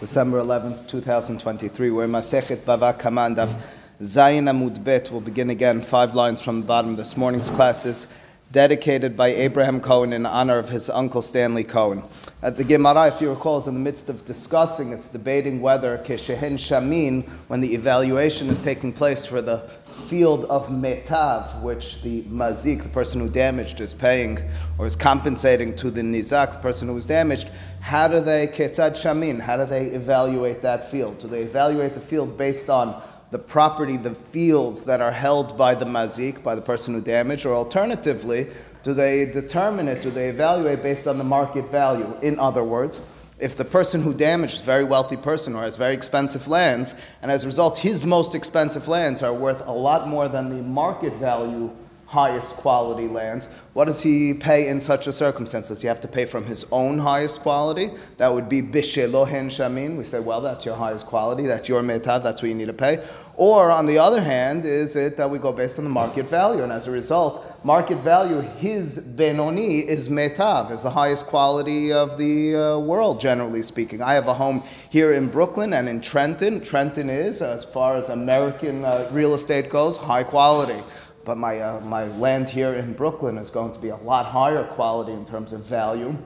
December 11th, 2023. We're in Masechet Bava Kamandav. Zayin Amud Bet will begin again, five lines from the bottom. This morning's classes dedicated by Abraham Cohen in honor of his uncle Stanley Cohen. At the Gemara, if you recall, is in the midst of discussing, it's debating whether Keshehen Shamin, when the evaluation is taking place for the field of Metav, which the Mazik, the person who damaged, is paying or is compensating to the Nizak, the person who was damaged, how do they, Ketzad Shamin, how do they evaluate that field? Do they evaluate the field based on the property, the fields that are held by the mazik, by the person who damaged, or alternatively, do they determine it, do they evaluate based on the market value? In other words, if the person who damaged is a very wealthy person or has very expensive lands, and as a result, his most expensive lands are worth a lot more than the market value highest quality lands, what does he pay in such a circumstance? Does he have to pay from his own highest quality? That would be bishelohen shamin. We say, well, that's your highest quality, that's your metav, that's what you need to pay. Or on the other hand, is it that we go based on the market value, and as a result, market value, his benoni is metav, is the highest quality of the uh, world, generally speaking. I have a home here in Brooklyn and in Trenton. Trenton is, as far as American uh, real estate goes, high quality but my, uh, my land here in Brooklyn is going to be a lot higher quality in terms of value.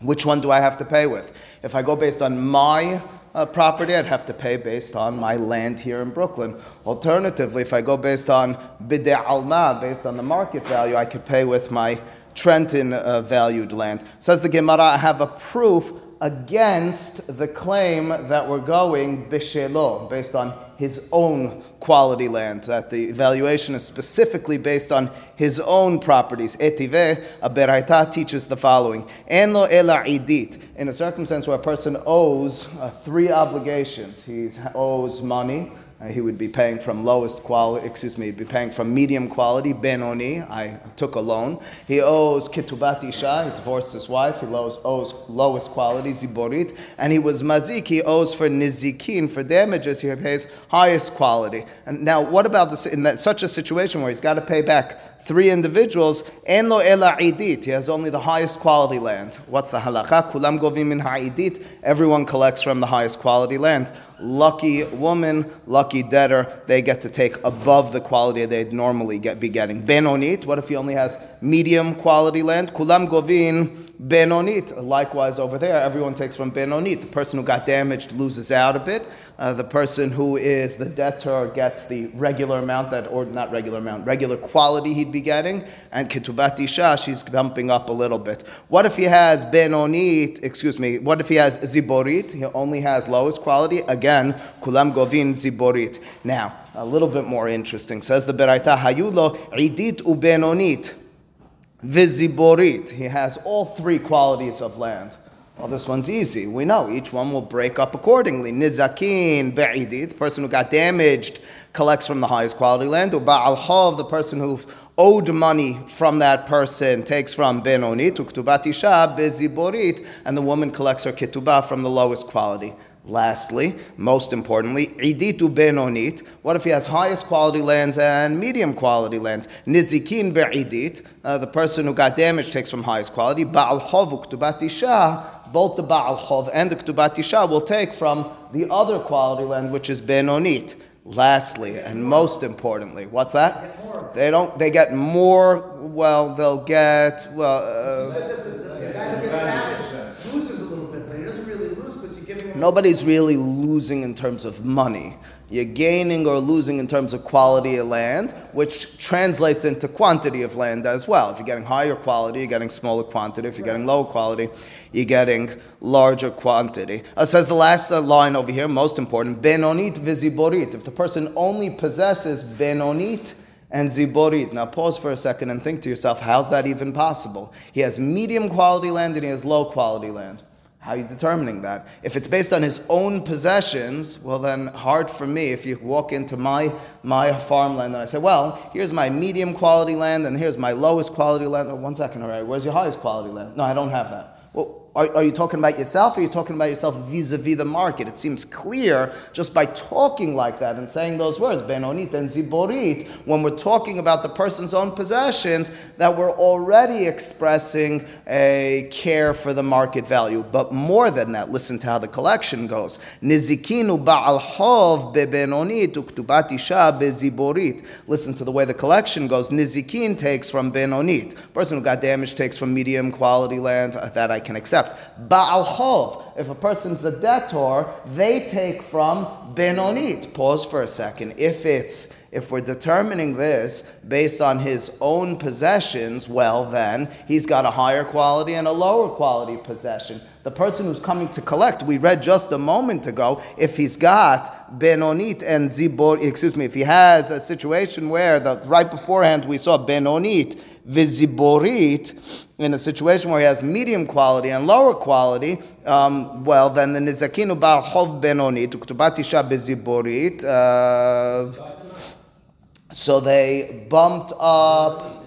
Which one do I have to pay with? If I go based on my uh, property, I'd have to pay based on my land here in Brooklyn. Alternatively, if I go based on bideh alma, based on the market value, I could pay with my Trenton uh, valued land. Says the Gemara, I have a proof against the claim that we're going bishelo, based on his own quality land, that the evaluation is specifically based on his own properties. Etive, a beraita teaches the following. En lo ela idit, in a circumstance where a person owes uh, three obligations. He owes money, uh, he would be paying from lowest quality, excuse me, he'd be paying from medium quality, benoni, I took a loan. He owes kitubat isha, he divorced his wife, he owes, owes lowest quality, ziborit, and he was mazik, he owes for nizikin, for damages, he pays highest quality. And now, what about this, in that, such a situation where he's got to pay back three individuals, en lo ela idit, he has only the highest quality land. What's the halacha? Kulam govin min ha'idit, everyone collects from the highest quality land lucky woman, lucky debtor, they get to take above the quality they'd normally get, be getting. Benonit, what if he only has medium quality land? Kulam govin benonit. Likewise, over there, everyone takes from benonit. The person who got damaged loses out a bit. Uh, the person who is the debtor gets the regular amount that, or not regular amount, regular quality he'd be getting. And ketubat isha, she's bumping up a little bit. What if he has benonit? Excuse me. What if he has ziborit? He only has lowest quality. Again, kulam govin ziborit. Now, a little bit more interesting. Says the Beraita, hayulo idit ubenonit viziborit. He has all three qualities of land. Well, this one's easy. We know each one will break up accordingly. Nizakin, be'idit, the person who got damaged collects from the highest quality land. Ba'al hov, the person who owed money from that person takes from benonit, uktubat isha, beziborit, and the woman collects her ketubah from the lowest quality. Lastly, most importantly, iditu benonit. What if he has highest quality lands and medium quality lands? Nizikin be'idit. Uh, the person who got damaged takes from highest quality. Ba'al chov uktubat Both the ba'al chov and the ktubat will take from the other quality land, which is benonit. Lastly, and most importantly, what's that? They don't. They get more. Well, they'll get well. Uh, nobody's really losing in terms of money. You're gaining or losing in terms of quality of land, which translates into quantity of land as well. If you're getting higher quality, you're getting smaller quantity. If you're getting lower quality, you're getting larger quantity. Uh, says the last uh, line over here, most important, benonit viziborit. If the person only possesses benonit, and ziborit. Now pause for a second and think to yourself, how's that even possible? He has medium quality land and he has low quality land. How are you determining that? If it's based on his own possessions, well, then hard for me if you walk into my, my farmland and I say, well, here's my medium quality land and here's my lowest quality land. Oh, one second, all right, where's your highest quality land? No, I don't have that. Are, are, you talking about yourself or are you talking about yourself vis-a-vis the market? It seems clear just by talking like that and saying those words, Benonit and Ziborit, when we're talking about the person's own possessions, that we're already expressing a care for the market value. But more than that, listen to how the collection goes. Nizikinu ba'al hov bebenonit uktubat isha beziborit. Listen to the way the collection goes. Nizikin takes from benonit. Person who got damaged takes from medium quality land. That I can accept. Ba'al Chov, if a person's a debtor, they take from Benonit. Pause for a second. If it's if we're determining this based on his own possessions, well, then he's got a higher quality and a lower quality possession. The person who's coming to collect, we read just a moment ago, if he's got Benonit and Zibor, excuse me, if he has a situation where the, right beforehand we saw Benonit viziborit, in a situation where he has medium quality and lower quality, um, well, then the nizakinu ba'chov benonit, uktubat isha beziborit, uh, so they bumped up.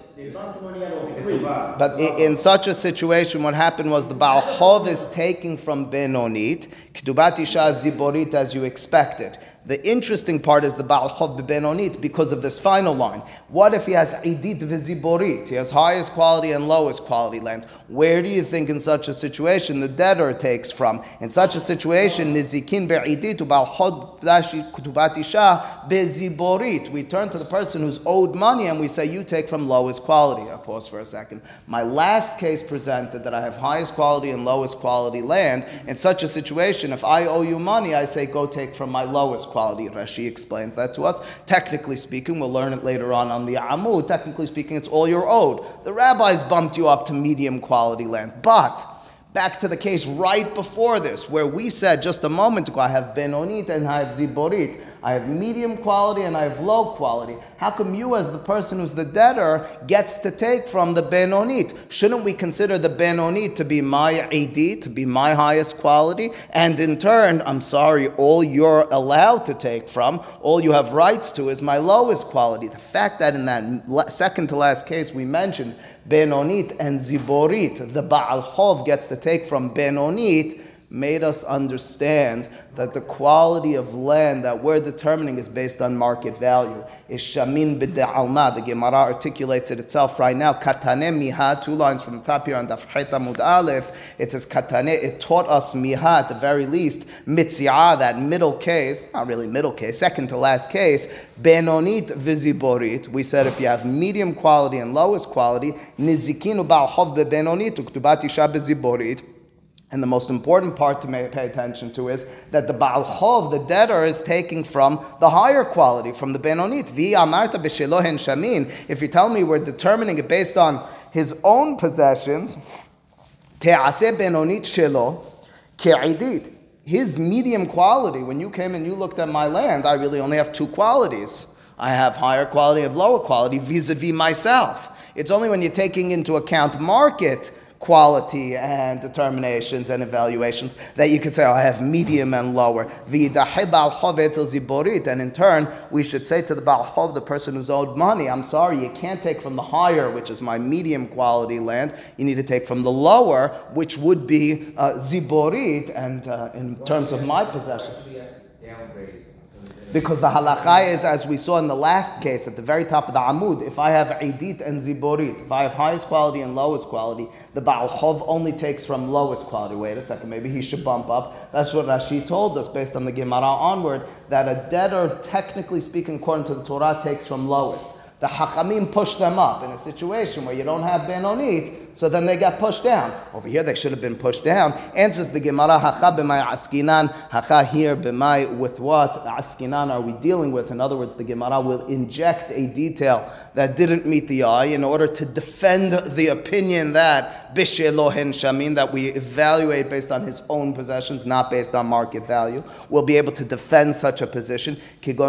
But in such a situation, what happened was the Baal Chov is taking from Benonit, Ktubat Isha Ziborit as you expected. The interesting part is the Baal Chov Benonit because of this final line. What if he has Idit Viziborit? He has highest quality and lowest quality land. Where do you think in such a situation the debtor takes from? In such a situation, Nizikin Be'idit Baal Chov Kutubat Isha Beziborit. We turn to the person who's owed money and we say, You take from lowest quality. I pause for a second. My last case presented that I have highest quality and lowest quality land. In such a situation, if I owe you money, I say, Go take from my lowest quality quality. Rashi explains that to us. Technically speaking, we'll learn it later on on the Amud. Technically speaking, it's all you're owed. The rabbis bumped you up to medium quality land, but back to the case right before this, where we said just a moment ago, I have Benonit and I have Ziborit. I have medium quality and I have low quality. How come you, as the person who's the debtor, gets to take from the Benonit? Shouldn't we consider the Benonit to be my AD, to be my highest quality? And in turn, I'm sorry, all you're allowed to take from, all you have rights to, is my lowest quality. The fact that in that second to last case we mentioned, Benonit and Ziborit, the Baal Chov gets to take from Benonit, made us understand that the quality of land that we're determining is based on market value. Is shamin b'de'alma. The Gemara articulates it itself right now. Katane miha, two lines from the top here on Daf Mud Aleph. It says katane, it taught us miha at the very least, mitziah, that middle case, not really middle case, second to last case, benonit viziborit. We said if you have medium quality and lowest quality, nizikinu ba'al benonit, uktubat isha beziborit. And the most important part to pay attention to is that the Baal Chov, the debtor, is taking from the higher quality, from the Benonit. Vi amarta b'shelohen shamin. If you tell me we're determining it based on his own possessions, Benonit. His medium quality, when you came and you looked at my land, I really only have two qualities. I have higher quality, have lower quality vis-a-vis myself. It's only when you're taking into account market quality and determinations and evaluations that you could say, oh, I have medium and lower. And in turn, we should say to the Baal the person who's owed money, I'm sorry, you can't take from the higher, which is my medium quality land. You need to take from the lower, which would be uh, Ziborit, and uh, in terms of my possession. Because the halacha is, as we saw in the last case, at the very top of the amud, if I have idit and ziborit, if I have highest quality and lowest quality, the Baal Chov only takes from lowest quality. Wait a second, maybe he should bump up. That's what Rashi told us based on the Gemara onward, that a debtor, technically speaking, according to the Torah, takes from lowest the Hachamim pushed them up in a situation where you don't have Benonit, so then they got pushed down. Over here, they should have been pushed down. Answers the Gemara, Hacha b'may askinan, Hacha here b'may, with what askinan are we dealing with? In other words, the Gemara will inject a detail that didn't meet the eye in order to defend the opinion that bishelohen shamin, that we evaluate based on his own possessions, not based on market value. We'll be able to defend such a position. Kigon.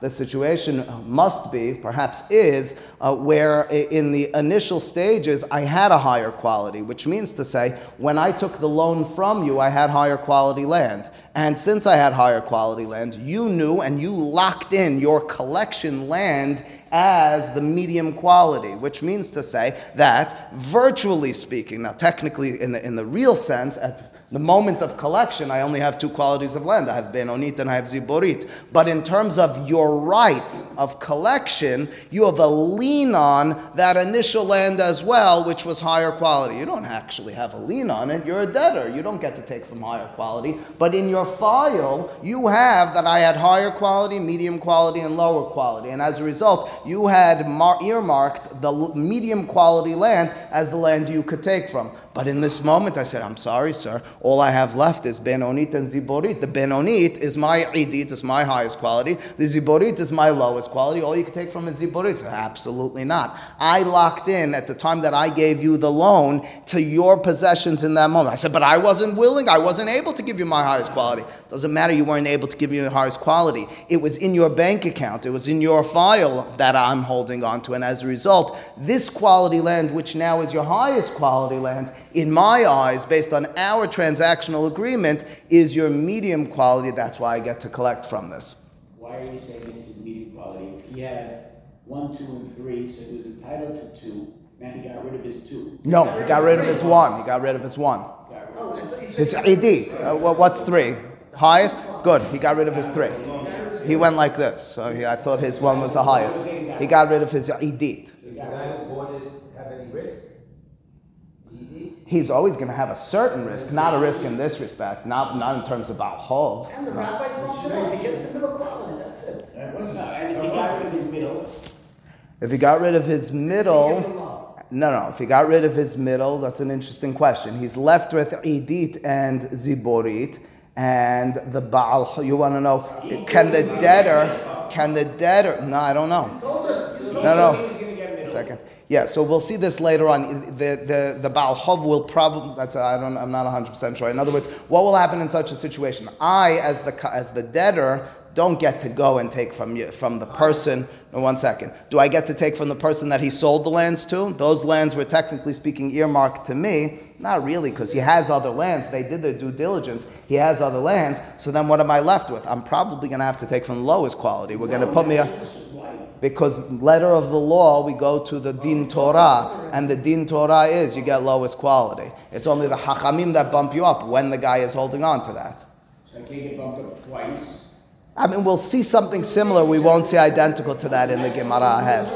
The situation must be, perhaps is, uh, where uh, in the initial stages I had a higher quality, which means to say, when I took the loan from you, I had higher quality land. And since I had higher quality land, you knew and you locked in your collection land as the medium quality, which means to say that, virtually speaking, now technically in the, in the real sense, at the moment of collection, I only have two qualities of land. I have Benonit and I have Ziborit. But in terms of your rights of collection, you have a lien on that initial land as well, which was higher quality. You don't actually have a lien on it. You're a debtor. You don't get to take from higher quality. But in your file, you have that I had higher quality, medium quality, and lower quality. And as a result, you had mar- earmarked the medium quality land as the land you could take from. But in this moment, I said, I'm sorry, sir all I have left is Benonit and Ziborit. The Benonit is my Idit, is my highest quality. The Ziborit is my lowest quality. All you can take from a Ziborit. Absolutely not. I locked in at the time that I gave you the loan to your possessions in that moment. I said, but I wasn't willing, I wasn't able to give you my highest quality. Doesn't matter, you weren't able to give me the highest quality. It was in your bank account, it was in your file that I'm holding on to. And as a result, this quality land, which now is your highest quality land, in my eyes, based on our transactional agreement, is your medium quality. That's why I get to collect from this. Why are you saying this is medium quality? If he had one, two, and three, so he was entitled to two, now he got rid of his two. No, he got rid of his one. He got rid of his one. His ID. Uh, what's three? Highest? Good. He got rid of his three. He went like this. So he, I thought his one was the highest. He got rid of his ID. He's always going to have a certain risk, not a risk in this respect, not, not in terms of Baal And the rabbis brought it He gets the middle quality, that's it. And if he got rid of his middle. If he got rid of his middle, no, no. If he got rid of his middle, that's an interesting question. He's left with Idit and Ziborit, and the Baal. You want to know? Can the debtor? Can the debtor? No, I don't know. No, no. Second. Yeah, so we'll see this later on. The, the, the Baal Chov will probably, that's, I don't, I'm not 100% sure. In other words, what will happen in such a situation? I, as the, as the debtor, don't get to go and take from you, from the person. No, one second. Do I get to take from the person that he sold the lands to? Those lands were technically speaking earmarked to me. Not really, because he has other lands. They did their due diligence. He has other lands. So then what am I left with? I'm probably going to have to take from the lowest quality. We're going to put me a because letter of the law we go to the din Torah, and the din Torah is you get lowest quality. It's only the hachamim that bump you up when the guy is holding on to that. So I can't get bumped up twice. I mean, we'll see something similar. We won't see identical to that in the Gemara ahead.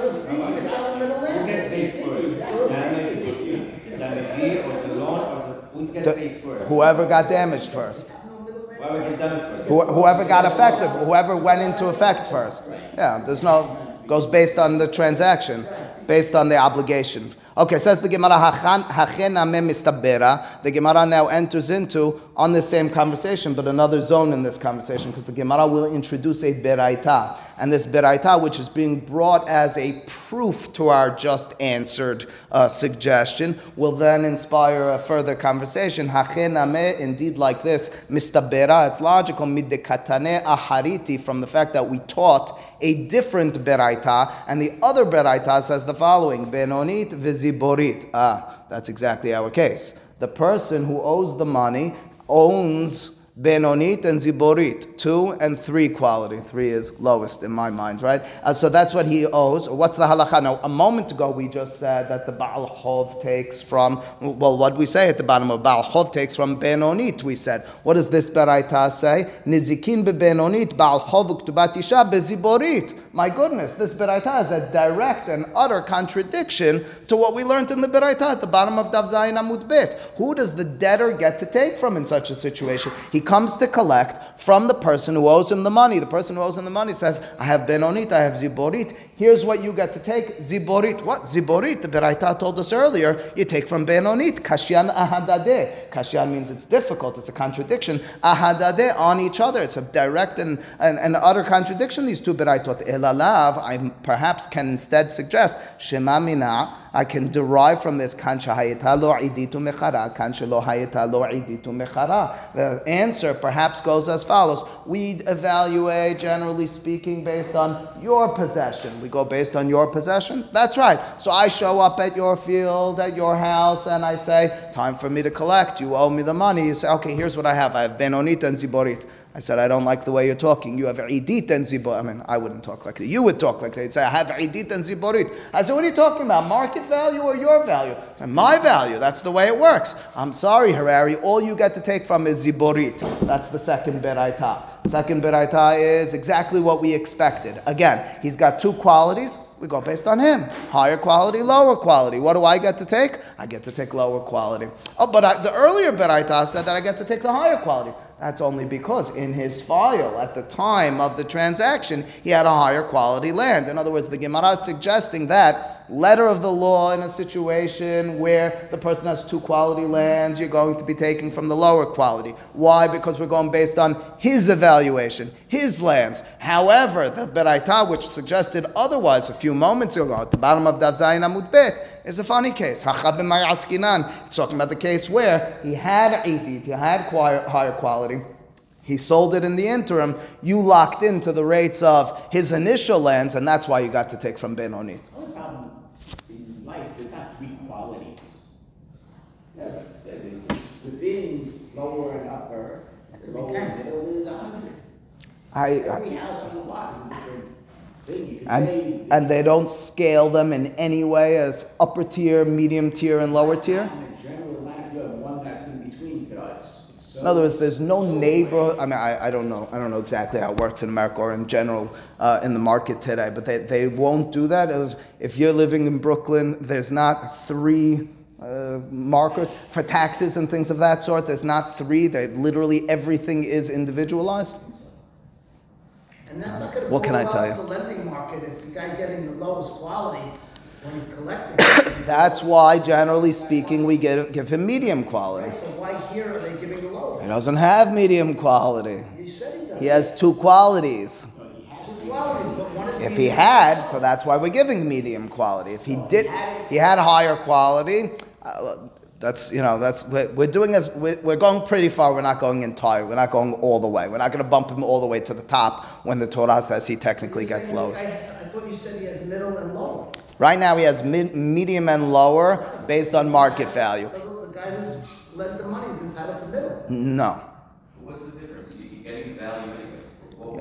Whoever got damaged first. Whoever got affected, whoever went into effect first. Yeah, there's no goes based on the transaction, based on the obligation. Okay, says the Gemara, The Gemara now enters into, on the same conversation, but another zone in this conversation, because the Gemara will introduce a beraita. And this beraita, which is being brought as a proof to our just answered uh, suggestion, will then inspire a further conversation. Indeed, like this, mistabera, it's logical, midekatane ahariti, from the fact that we taught a different beraita, and the other beraita says the following, benonit viz ziborit. Ah, that's exactly our case. The person who owes the money owns Benonit and Ziborit, two and three quality. Three is lowest in my mind, right? Uh, so that's what he owes. What's the halacha? Now, a moment ago we just said that the Baal Chov takes from, well, what we say at the bottom of Baal Chov takes from Benonit, we said. What does this Beraita say? Nizikin be Benonit, Baal Chov uktubat isha beziborit. My goodness, this Beraita is a direct and utter contradiction to what we learned in the Beraita at the bottom of Daf Zayin Amud Bet. Who does the debtor get to take from in such a situation? He comes to collect from the person who owes him the money. The person who owes him the money says, I have Benonit, I have Ziborit. Here's what you get to take Ziborit. What? Ziborit. The Beraita told us earlier, you take from Benonit. Kashyan ahadade. Kashyan means it's difficult, it's a contradiction. Ahadade on each other. It's a direct and, and, and utter contradiction, these two Beraitot. Elalav, I perhaps can instead suggest, Shema mina I can derive from this kancha hayeta lo iditu mechara, kancha lo hayeta lo iditu mechara. The answer perhaps goes as follows: We evaluate, generally speaking, based on your possession. We go based on your possession? That's right. So I show up at your field, at your house, and I say, time for me to collect. You owe me the money. You say, okay, here's what I have. I have benonit and ziborit. I said, I don't like the way you're talking. You have idit and ziborit. I mean, I wouldn't talk like that. You would talk like that. You'd say, I have idit and ziborit. I said, what are you talking about? Market value or your value? I said, my value. That's the way it works. I'm sorry, Harari. All you get to take from is ziborit. That's the second bit I beraita. Second beraita is exactly what we expected. Again, he's got two qualities. We go based on him. Higher quality, lower quality. What do I get to take? I get to take lower quality. Oh, but I, the earlier beraita said that I get to take the higher quality. That's only because in his file at the time of the transaction, he had a higher quality land. In other words, the Gemara is suggesting that letter of the law in a situation where the person has two quality lands, you're going to be taking from the lower quality. Why? Because we're going based on his evaluation, his lands. However, the Beraita, which suggested otherwise a few moments ago at the bottom of Daf Zayin Amud Bet, is a funny case. It's talking about the case where he had idit, he had higher quality. He sold it in the interim. You locked into the rates of his initial lands, and that's why you got to take from Benonit. The only problem in life, there's not three qualities. Yeah, it's Within lower and upper, lower and middle, there's a hundred. I, I, house on the block is a different thing. You could and, say. and they don't scale them in any way as upper tier, medium tier, and lower tier? In general, not if you have one that's in between, you could, it's, it's so. In other words, there's no so neighborhood. I mean, I, I don't know. I don't know exactly how it works in America or in general uh, in the market today, but they, they won't do that. It was- if you're living in Brooklyn, there's not three uh, markers for taxes and things of that sort. There's not three. They literally everything is individualized. And that's not gonna What can I tell you? the lending market if the guy getting the lowest quality when he's collecting. That's why, generally speaking, we get, give him medium quality. Right, so why here are they giving the He doesn't have medium quality. You said he does. He has two qualities. Two qualities, but one is. If he had, so that's why we're giving medium quality. If he did, he had higher quality. Uh, that's you know that's we're, we're doing as we're, we're going pretty far. We're not going entire. We're not going all the way. We're not going to bump him all the way to the top when the Torah says he technically You're gets low. lowest. this guy- I thought you said he has middle and lower. Right now he has mid, medium and lower based on market value. So the guy who's lent the money is entitled to middle. No. What's the difference? You- You're getting value anyway.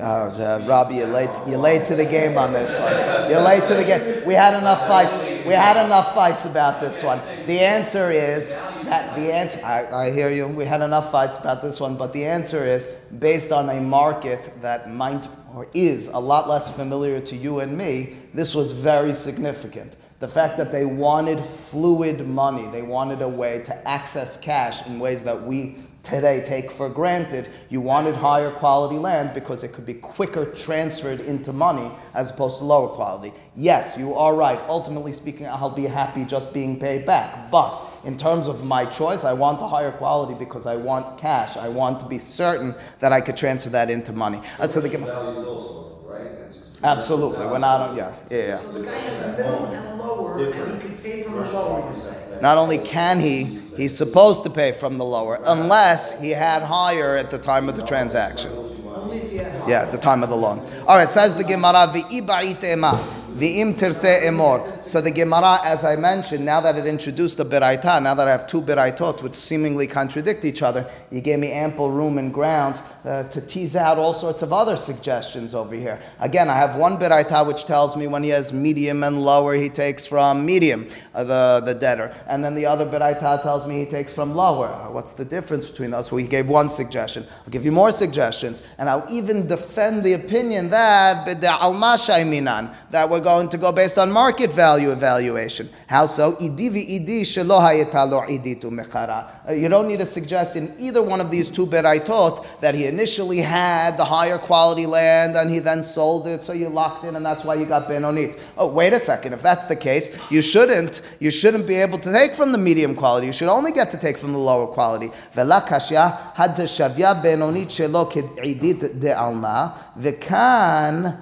Oh, uh, Robbie, you're late. You're late to the game on this one. You're late to the game. We had enough fights. We had enough fights about this one. The answer is that the answer. I, I hear you. We had enough fights about this one, but the answer is based on a market that might or is a lot less familiar to you and me. This was very significant. The fact that they wanted fluid money, they wanted a way to access cash in ways that we today take for granted. You wanted higher quality land because it could be quicker transferred into money as opposed to lower quality. Yes, you are right. Ultimately speaking, I'll be happy just being paid back. But in terms of my choice, I want the higher quality because I want cash. I want to be certain that I could transfer that into money. Uh, so the, values also, right? That's just- absolutely, we're not on, yeah, yeah, yeah. So the guy has middle and lower, and he could pay from the lower, you say. Not only can he, he's supposed to pay from the lower, unless he had higher at the time of the transaction. Yeah, at the time of the loan. All right, says the Gemara, "V'i'ba'it ema, v'im terse emor." So the Gemara, as I mentioned, now that it introduced a beraita, now that I have two beraitot which seemingly contradict each other, you gave me ample room and grounds uh, to tease out all sorts of other suggestions over here. Again, I have one beraita which tells me when he has medium and lower, he takes from medium, uh, the, the debtor. And then the other beraita tells me he takes from lower. Uh, What's the difference between those? Well, he gave one suggestion. I'll give you more suggestions. And I'll even defend the opinion that that we're going to go based on market value evaluation. How so? Uh, You don't need to suggest in either one of these two beraitot that he initially had the higher quality land and he then sold it, so you locked in, and that's why you got benonit. Oh, wait a second. If that's the case, you shouldn't. You shouldn't be able to take from the medium quality. You should only get to take from the lower quality. Had benonit de'alma v'kan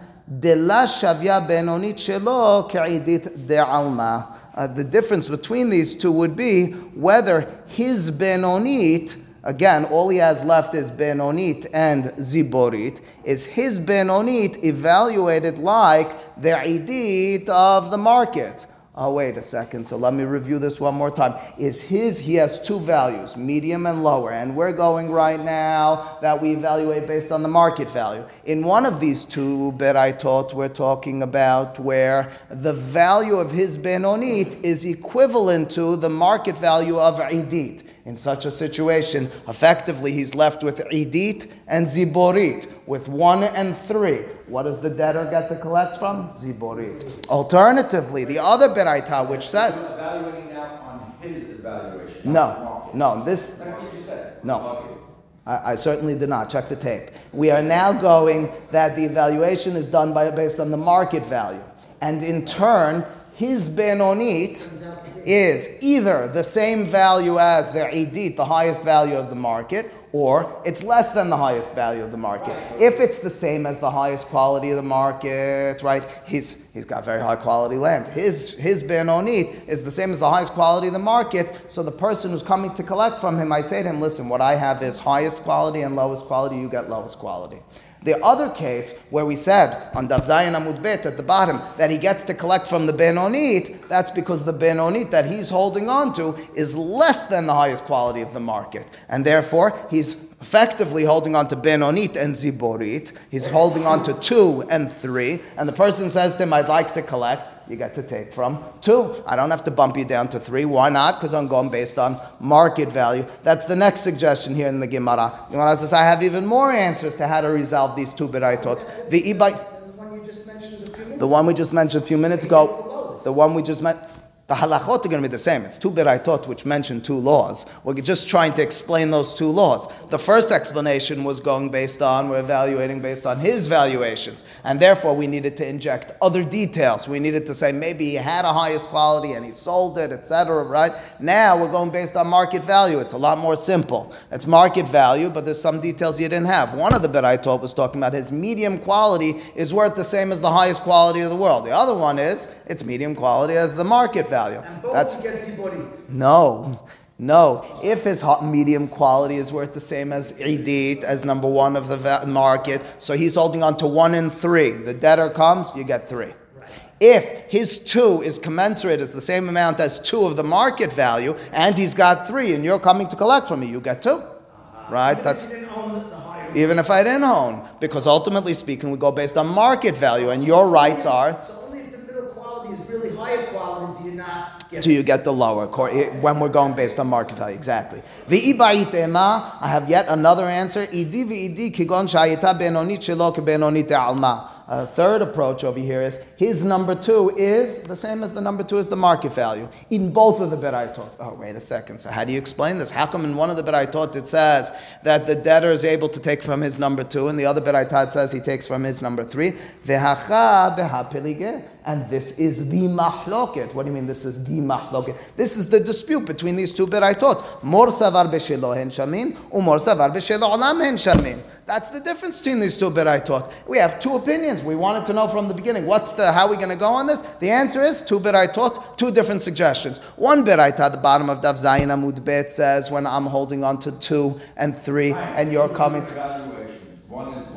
Uh, the difference between these two would be whether his benonit Again, all he has left is Benonit and Ziborit. Is his Benonit evaluated like the Idit of the market? Oh, wait a second. So let me review this one more time. Is his, he has two values, medium and lower. And we're going right now that we evaluate based on the market value. In one of these two beraitot, we're talking about where the value of his benonit is equivalent to the market value of idit. In such a situation, effectively, he's left with idit and ziborit, with one and three. What does the debtor get to collect from? Ziborit. Alternatively, the other beraita, which says, Evaluating now on his evaluation. no, no, this, That's what you said. no. I, I certainly did not. Check the tape. We are now going that the evaluation is done by, based on the market value. And in turn, his benonit is either the same value as their edit, the highest value of the market, or it's less than the highest value of the market. If it's the same as the highest quality of the market, right? He's he's got very high quality land. His his benonit is the same as the highest quality of the market. So the person who's coming to collect from him, I say to him, listen, what I have is highest quality and lowest quality. You get lowest quality. The other case where we said on Daf Zayin Amud Bet at the bottom that he gets to collect from the Benonit, that's because the Benonit that he's holding on to is less than the highest quality of the market. And therefore, he's effectively holding on to Benonit and Ziborit. He's holding on to two and three. And the person says to him, I'd like to collect. You get to take from two. I don't have to bump you down to three. Why not? Because I'm going based on market value. That's the next suggestion here in the Gemara. Gemara says, I have even more answers to how to resolve these two beraitot. The. The one you just mentioned a few minutes The one we just mentioned a few minutes ago, the one we just met, the halachot are going to be the same. It's two beraitot which mention two laws. We're just trying to explain those two laws. The first explanation was going based on, we're evaluating based on his valuations. And therefore we needed to inject other details. We needed to say maybe he had a highest quality and he sold it, etc. Right? Now we're going based on market value. It's a lot more simple. It's market value, but there's some details you didn't have. One of the beraitot was talking about his medium quality is worth the same as the highest quality of the world. The other one is it's medium quality as the market value. And That's no, no. If his medium quality is worth the same as Idit, as number one of the market, so he's holding on to one in three. The debtor comes, you get three. If his two is commensurate as the same amount as two of the market value, and he's got three, and you're coming to collect from me, you get two. Uh-huh. Right? That's You didn't own the higher. even if I didn't own, because ultimately speaking, we go based on market value, and your rights are So only if the middle quality is really higher quality do you not get. till you get the lower when we're going based on market value. Exactly. I have yet another answer. A third approach over here is his number two is the same as the number two is the market value in both of the beraitot. Oh, wait a second. So how do you explain this? How come in one of the beraitot it says that the debtor is able to take from his number two, and the other beraitot says he takes from his number three? And this is the mahloket. What do you mean this is the mahloket? This is the dispute between these two beraitot. Mor savar shamin, umor savar shamin. That's the difference between these two beraitot. We have two opinions. We wanted to know from the beginning what's the how are we going to go on this. The answer is two beraitot, two different suggestions. One beraita at the bottom of Daf Zayin Amud Bet says when I'm holding on to two and three, and you're coming to one is.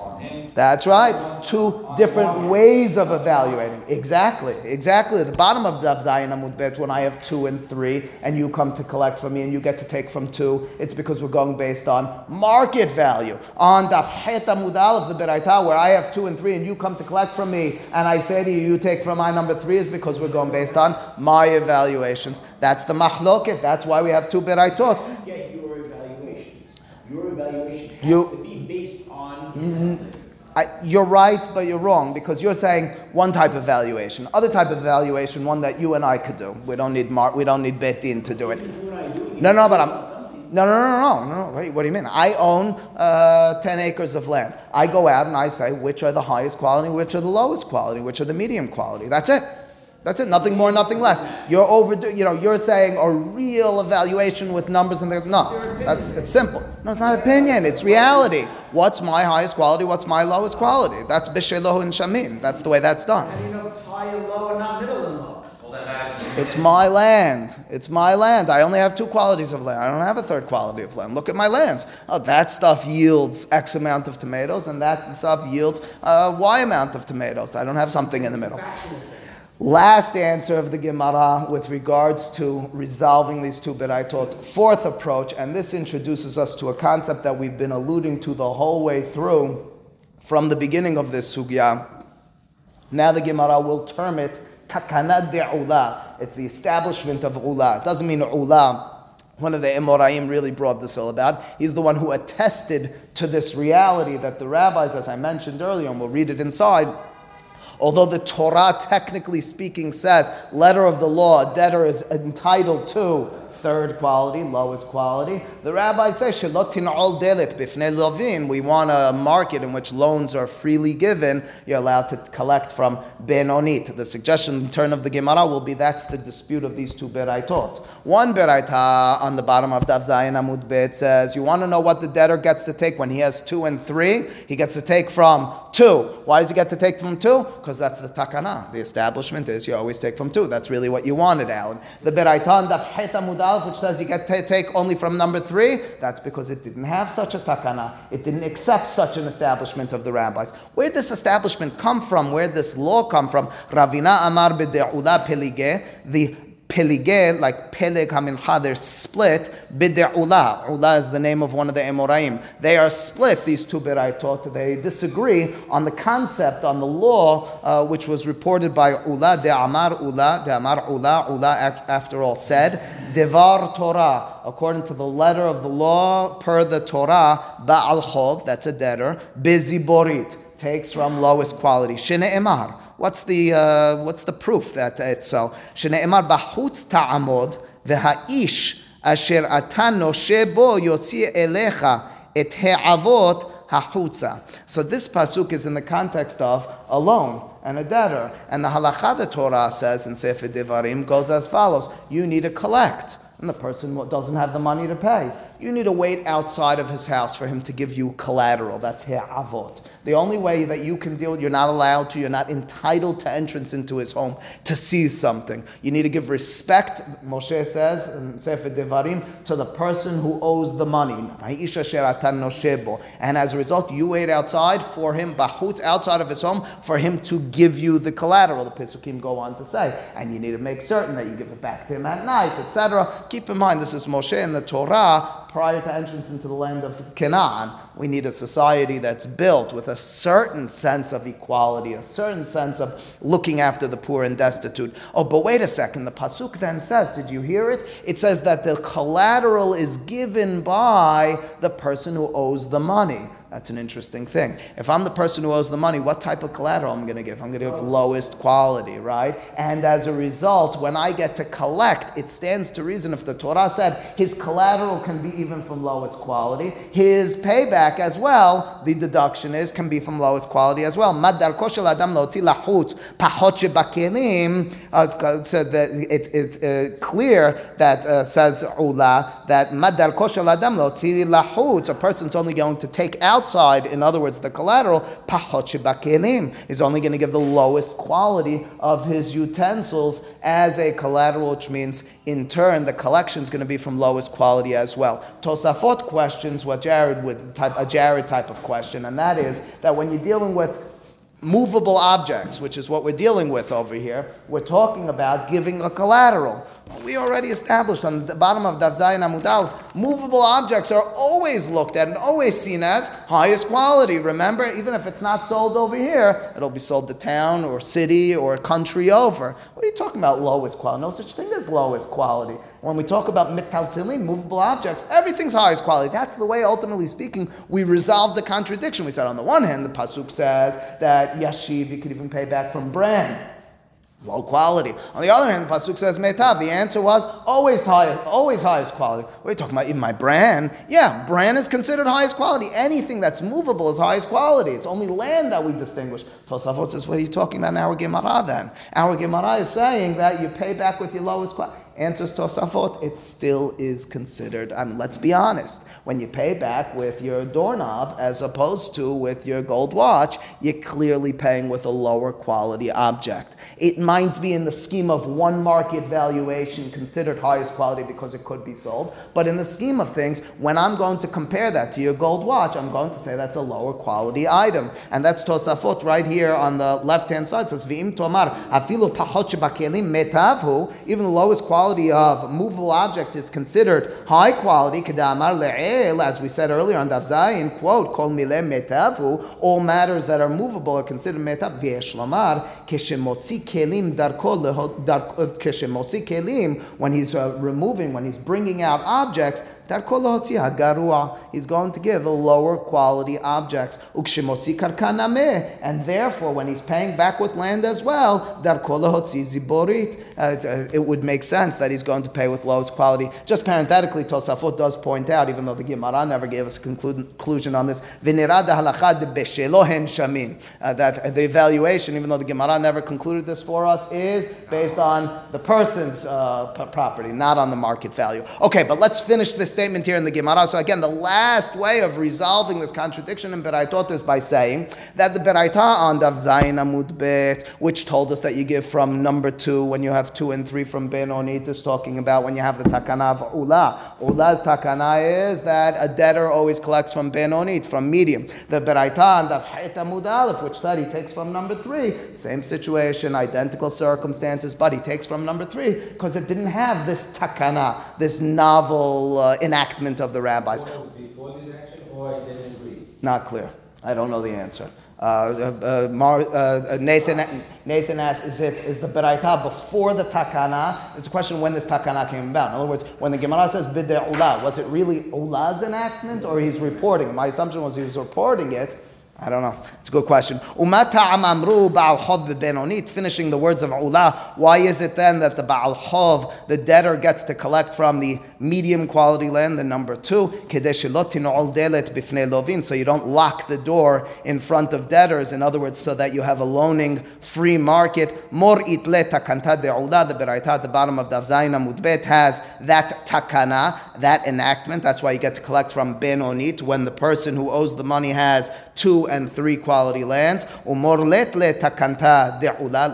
That's right. Two different ways of evaluating. Exactly. Exactly. At the bottom of Daf Zayin Amud Bet, when I have two and three, and you come to collect from me and you get to take from two, it's because we're going based on market value. On Daf Het Amud Aleph, the Beraita, where I have two and three and you come to collect from me, and I say to you, you take from my number three, is because we're going based on my evaluations. That's the Machloket. That's why we have two Beraitot. Get your evaluations. Your evaluation has You- to be based on. I, you're right, but you're wrong because you're saying one type of valuation, other type of valuation, one that you and I could do. We don't need mar- we don't need bet din to do it. No, no, but I'm no, no, no, no, no. Wait, what do you mean? I own uh, ten acres of land. I go out and I say which are the highest quality, which are the lowest quality, which are the medium quality. That's it. That's it. Nothing more, nothing less. You're overdo. You know, you're saying a real evaluation with numbers and things. No, that's it's simple. No, it's not opinion. It's reality. What's my highest quality? What's my lowest quality? That's bishelohu and shamin. That's the way that's done. How do you know it's high and low and not middle and low? Well, that matters. It's my land. It's my land. I only have two qualities of land. I don't have a third quality of land. Look at my lands. Oh, that stuff yields X amount of tomatoes, and that stuff yields uh, Y amount of tomatoes. I don't have something in the middle. Last answer of the Gemara with regards to resolving these two taught Fourth approach, and this introduces us to a concept that we've been alluding to the whole way through from the beginning of this sugya. Now the Gemara will term it takana de'ula. It's the establishment of ula. It doesn't mean ula. One of the Emoraim really brought this all about. He's the one who attested to this reality that the rabbis, as I mentioned earlier, and we'll read it inside, Although the Torah, technically speaking, says letter of the law, a debtor is entitled to third quality, lowest quality. The rabbi says, al lovin. We want a market in which loans are freely given. You're allowed to collect from benonit. The suggestion in turn of the Gemara will be that's the dispute of these two beraitot. One beraita on the bottom of Daf Zayin Amud Bet says, you want to know what the debtor gets to take when he has two and three? He gets to take from two. Why does he get to take from two? Because that's the takana. The establishment is you always take from two. That's really what you wanted out. The beraita on Daf Het which says you get to take only from number three, that's because it didn't have such a takana. It didn't accept such an establishment of the rabbis. Where did this establishment come from? Where did this law come from? Ravina Amar b'de'ula pelige, the Pelige, like Peleg HaMincha, they're split. Bid'ula. Ula Ula is the name of one of the Emoraim. They are split, these two Beraitot. They disagree on the concept, on the law, uh, which was reported by Ula, De Amar Ula, De Amar Ula, Ula, after all, said, Devar Torah, according to the letter of the law, per the Torah, Ba'al Chov, that's a debtor, Biziborit, takes from lowest quality. Shine Emar. What's the, uh, what's the proof that it's so? שנאמר בחוץ תעמוד והאיש אשר אתה נושה בו יוציא אליך את העבות החוצה. So this pasuk is in the context of a loan and a debtor. And the halacha the Torah says in Sefer Devarim goes as follows. You need to collect. And the person doesn't have the money to pay. You need to wait outside of his house for him to give you collateral. That's avot. The only way that you can deal, you're not allowed to, you're not entitled to entrance into his home to seize something. You need to give respect, Moshe says in Sefer Devarim, to the person who owes the money. And as a result, you wait outside for him, bahut, outside of his home, for him to give you the collateral. The Pesukim go on to say. And you need to make certain that you give it back to him at night, etc. Keep in mind, this is Moshe in the Torah prior to entrance into the land of Canaan. We need a society that's built with a certain sense of equality, a certain sense of looking after the poor and destitute. Oh, but wait a second. The Pasuk then says, did you hear it? It says that the collateral is given by the person who owes the money. That's an interesting thing. If I'm the person who owes the money, what type of collateral am I'm going to give? I'm going to give lowest quality, right? And as a result, when I get to collect, it stands to reason if the Torah said his collateral can be even from lowest quality, his payback as well, the deduction is, can be from lowest quality as well. uh, said that it's, it's uh, clear that uh, says Ula that a person's only going to take out outside, in other words, the collateral, is only going to give the lowest quality of his utensils as a collateral, which means in turn the collection is going to be from lowest quality as well. Tosafot questions what Jared would type a Jared type of question, and that is that when you're dealing with movable objects, which is what we're dealing with over here, we're talking about giving a collateral. We already established on the bottom of Daf Zayin Amud movable objects are always looked at and always seen as highest quality. Remember, even if it's not sold over here, it'll be sold to town or city or country over. What are you talking about lowest quality? No such thing as lowest quality. When we talk about mitaltilin, movable objects, everything's highest quality. That's the way, ultimately speaking, we resolve the contradiction. We said on the one hand, the pasuk says that yashiv you could even pay back from brand low quality. On the other hand, the pasuk says metav. The answer was always highest, always highest quality. What are you talking about? In my brand, yeah, brand is considered highest quality. Anything that's movable is highest quality. It's only land that we distinguish. Tosafot says, what are you talking about in our Gemara then? Our Gemara is saying that you pay back with your lowest quality. Answers Tosafot, it still is considered. I mean, let's be honest. When you pay back with your doorknob as opposed to with your gold watch, you're clearly paying with a lower quality object. It might be in the scheme of one market valuation considered highest quality because it could be sold, but in the scheme of things, when I'm going to compare that to your gold watch, I'm going to say that's a lower quality item. And that's Tosafot right here on the left hand side. It says, V'im pachot metavhu, even the lowest quality of movable object is considered high quality, kedamar le'el, as we said earlier on Daf Zayin, quote, metavu, all matters that are movable are considered metav, kelim uh, kelim, when he's uh, removing, when he's bringing out objects, darko lehotzi hagarua, he's going to give a lower quality objects, ukshemotzi karkaname, and therefore when he's paying back with land as well, darko lehotzi ziborit, uh, it- uh, would make sense that he's going to pay with lowest quality. Just parenthetically, Tosafot does point out, even though the Gemara never gave us a conclusion on this, "V'nirad halacha de beshelo hen shamin," uh, that the evaluation, even though the Gemara never concluded this for us, is based on the person's uh, property, not on the market value. Okay, but let's finish this statement here in the Gemara. So again, the last way of resolving this contradiction in Beraitot is by saying that the Beraita on Daf Zayin Amud Bet, which told us that you give from number two when you have two and three from Benonit, is talking about when you have the takana of Ula. Ula's takana is that a debtor always collects from Benonit, from medium. The Beraita on Daf Het Amud Aleph, which said he takes from number three, same situation, identical circumstances, but he takes from number three because it didn't have this takana, this novel uh, enactment of the rabbis. Before the action, or I didn't agree? Not clear. I don't know the answer. Uh, uh, uh, Mar, uh, uh, Nathan, Nathan asks, is it is the beraita before the takana? It's a question when this takana came about. In other words, when the Gemara says bidei ula, was it really ula's enactment or he's reporting? My assumption was he was reporting it. I don't know. It's a good question. Umata amamru ba'al chov benonit. Finishing the words of ula. Why is it then that the ba'al chov, the debtor, gets to collect from the medium quality land, the number two, lovin, so you don't lock the door in front of debtors. In other words, so that you have a loaning free market. Mor itle takanta de'ula. The beraita at the bottom of Daf Zayin Amud has that takana, that enactment. That's why you get to collect from benonit when the person who owes the money has two and three quality lands. Umor let le takanta.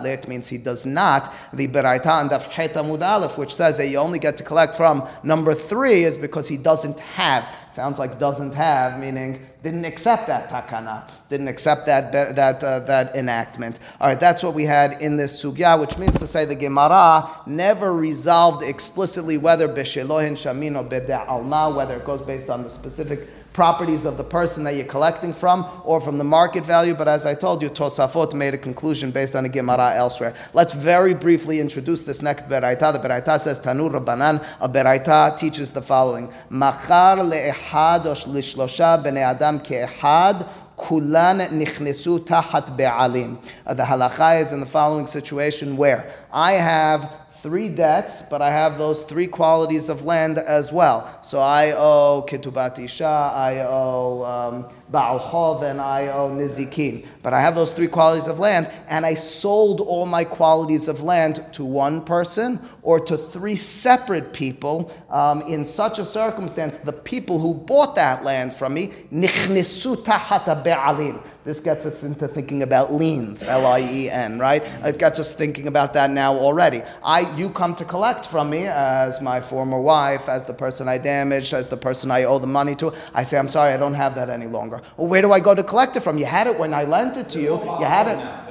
Let means he does not. The beraita and Daf Het Amud Aleph, which says that you only get to collect from number three, is because he doesn't have. Sounds like doesn't have, meaning didn't accept that takana, didn't accept that that uh, that enactment. All right, that's what we had in this sugya, which means to say the Gemara never resolved explicitly whether beshelohin shamin or bede whether it goes based on the specific properties of the person that you're collecting from or from the market value. But as I told you, Tosafot made a conclusion based on a Gemara elsewhere. Let's very briefly introduce this next Beraita. The Beraita says, Tanu Rabbanan, a Beraita teaches the following. Machar le'ehad o lishlosha b'nei adam ke'ehad kulan nichnesu tahat be'alim. Uh, The halacha is in the following situation where I have three debts, but I have those three qualities of land as well. So I owe Ketubat Isha, I owe um, Baal and I owe Nizikin. But I have those three qualities of land, and I sold all my qualities of land to one person or to three separate people. Um, in such a circumstance, the people who bought that land from me, nichnesu tahata be'alim. This gets us into thinking about liens, L-I-E-N, right? It gets us thinking about that now already. I, you come to collect from me as my former wife, as the person I damaged, as the person I owe the money to. I say, I'm sorry, I don't have that any longer. Well, where do I go to collect it from? You had it when I lent it to you. You had it.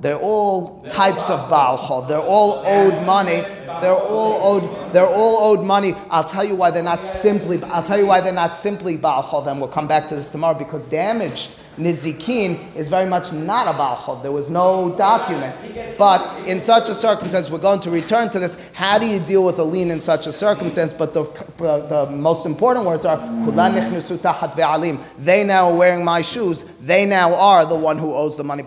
They're all types of Baal. They're all owed money. They're all owed. They're all owed money. I'll tell you why they're not simply. I'll tell you why they're not simply Baal Chov, and we'll come back to this tomorrow because damaged nizikin is very much not a Baal Chov. There was no document. But in such a circumstance, we're going to return to this. How do you deal with a lien in such a circumstance? But the, the most important words are. They now are wearing my shoes. They now are the one who owes the money.